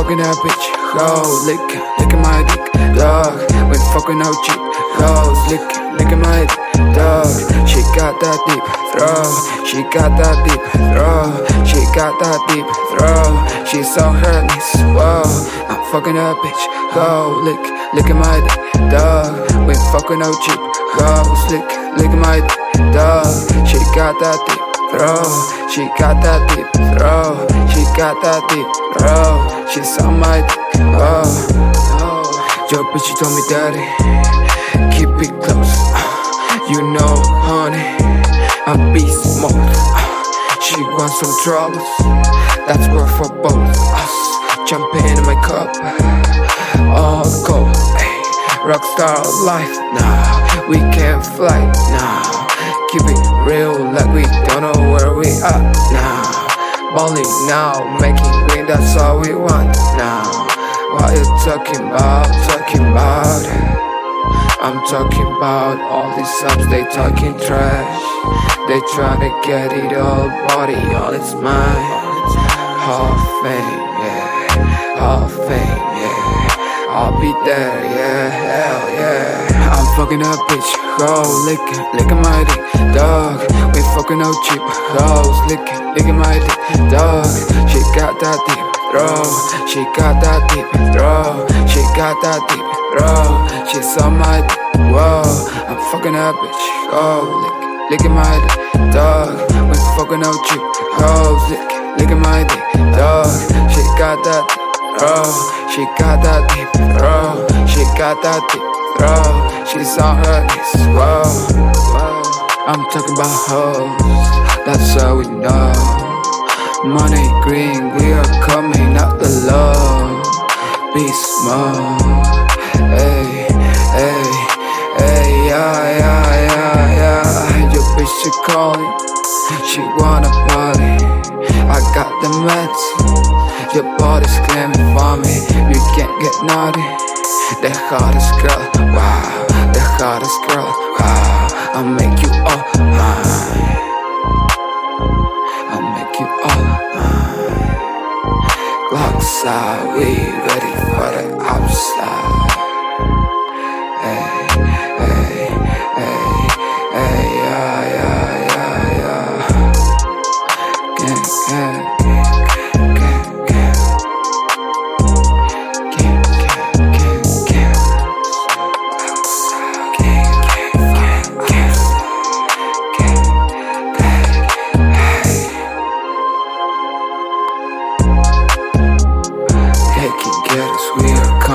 fucking that bitch, hoes, lick, licking my dick, dog. We fucking out cheap, hoes, lick, licking my dick, dog. She got that deep throw, she got that deep throw, she got that deep throw. She's so hurtless, whoa. I'm fucking that bitch, hoe, lick, licking my dick, dog. We fucking out cheap, hoes, lick, licking my dick, dog. She got that deep throw, she got that deep throw, she got that deep throw. She's on my dick, oh. Yo, bitch, you told me daddy, keep it close. You know, honey, I'm beast mode. She wants some troubles, that's worth for both us. Jump in my cup, all. Ay, rockstar life, nah, we can't fly, nah. Keep it are now. Balling now, making green, that's all we want now. What you talking about? Talking about? I'm talking about all these subs, they talking trash. They trying to get it all, body, all it's mine. Hall of Fame, yeah. Hall of Fame, yeah. I'll be there, yeah, hell yeah. I'm fucking up, bitch, ho, licking, licking my dick, dog. Fucking out cheap, hoes, licking, licking my dick, dog. She got that deep throw, she got that deep throw, she got that deep throw. She's on my dick, whoa. I'm fucking up, bitch, ho, lick, licking my dick, dog. We fucking out cheap, hoes, lick, licking my dick, dog. She got that deep throw, she got that deep throw, she got that deep throw. She's on her knees, whoa, whoa. I'm talking about hoes, that's all we know. Money green, we are coming out the low. Be small, hey, hey, hey, yeah, yeah, yeah, yeah. Your bitch she calling, she wanna party. I got the meds, your body's claiming for me. You can't get naughty. The hottest girl, wow, the hottest girl, wow. I'll make you all mine. I'll make you all mine. Glock side, we ready for the outside.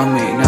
Coming.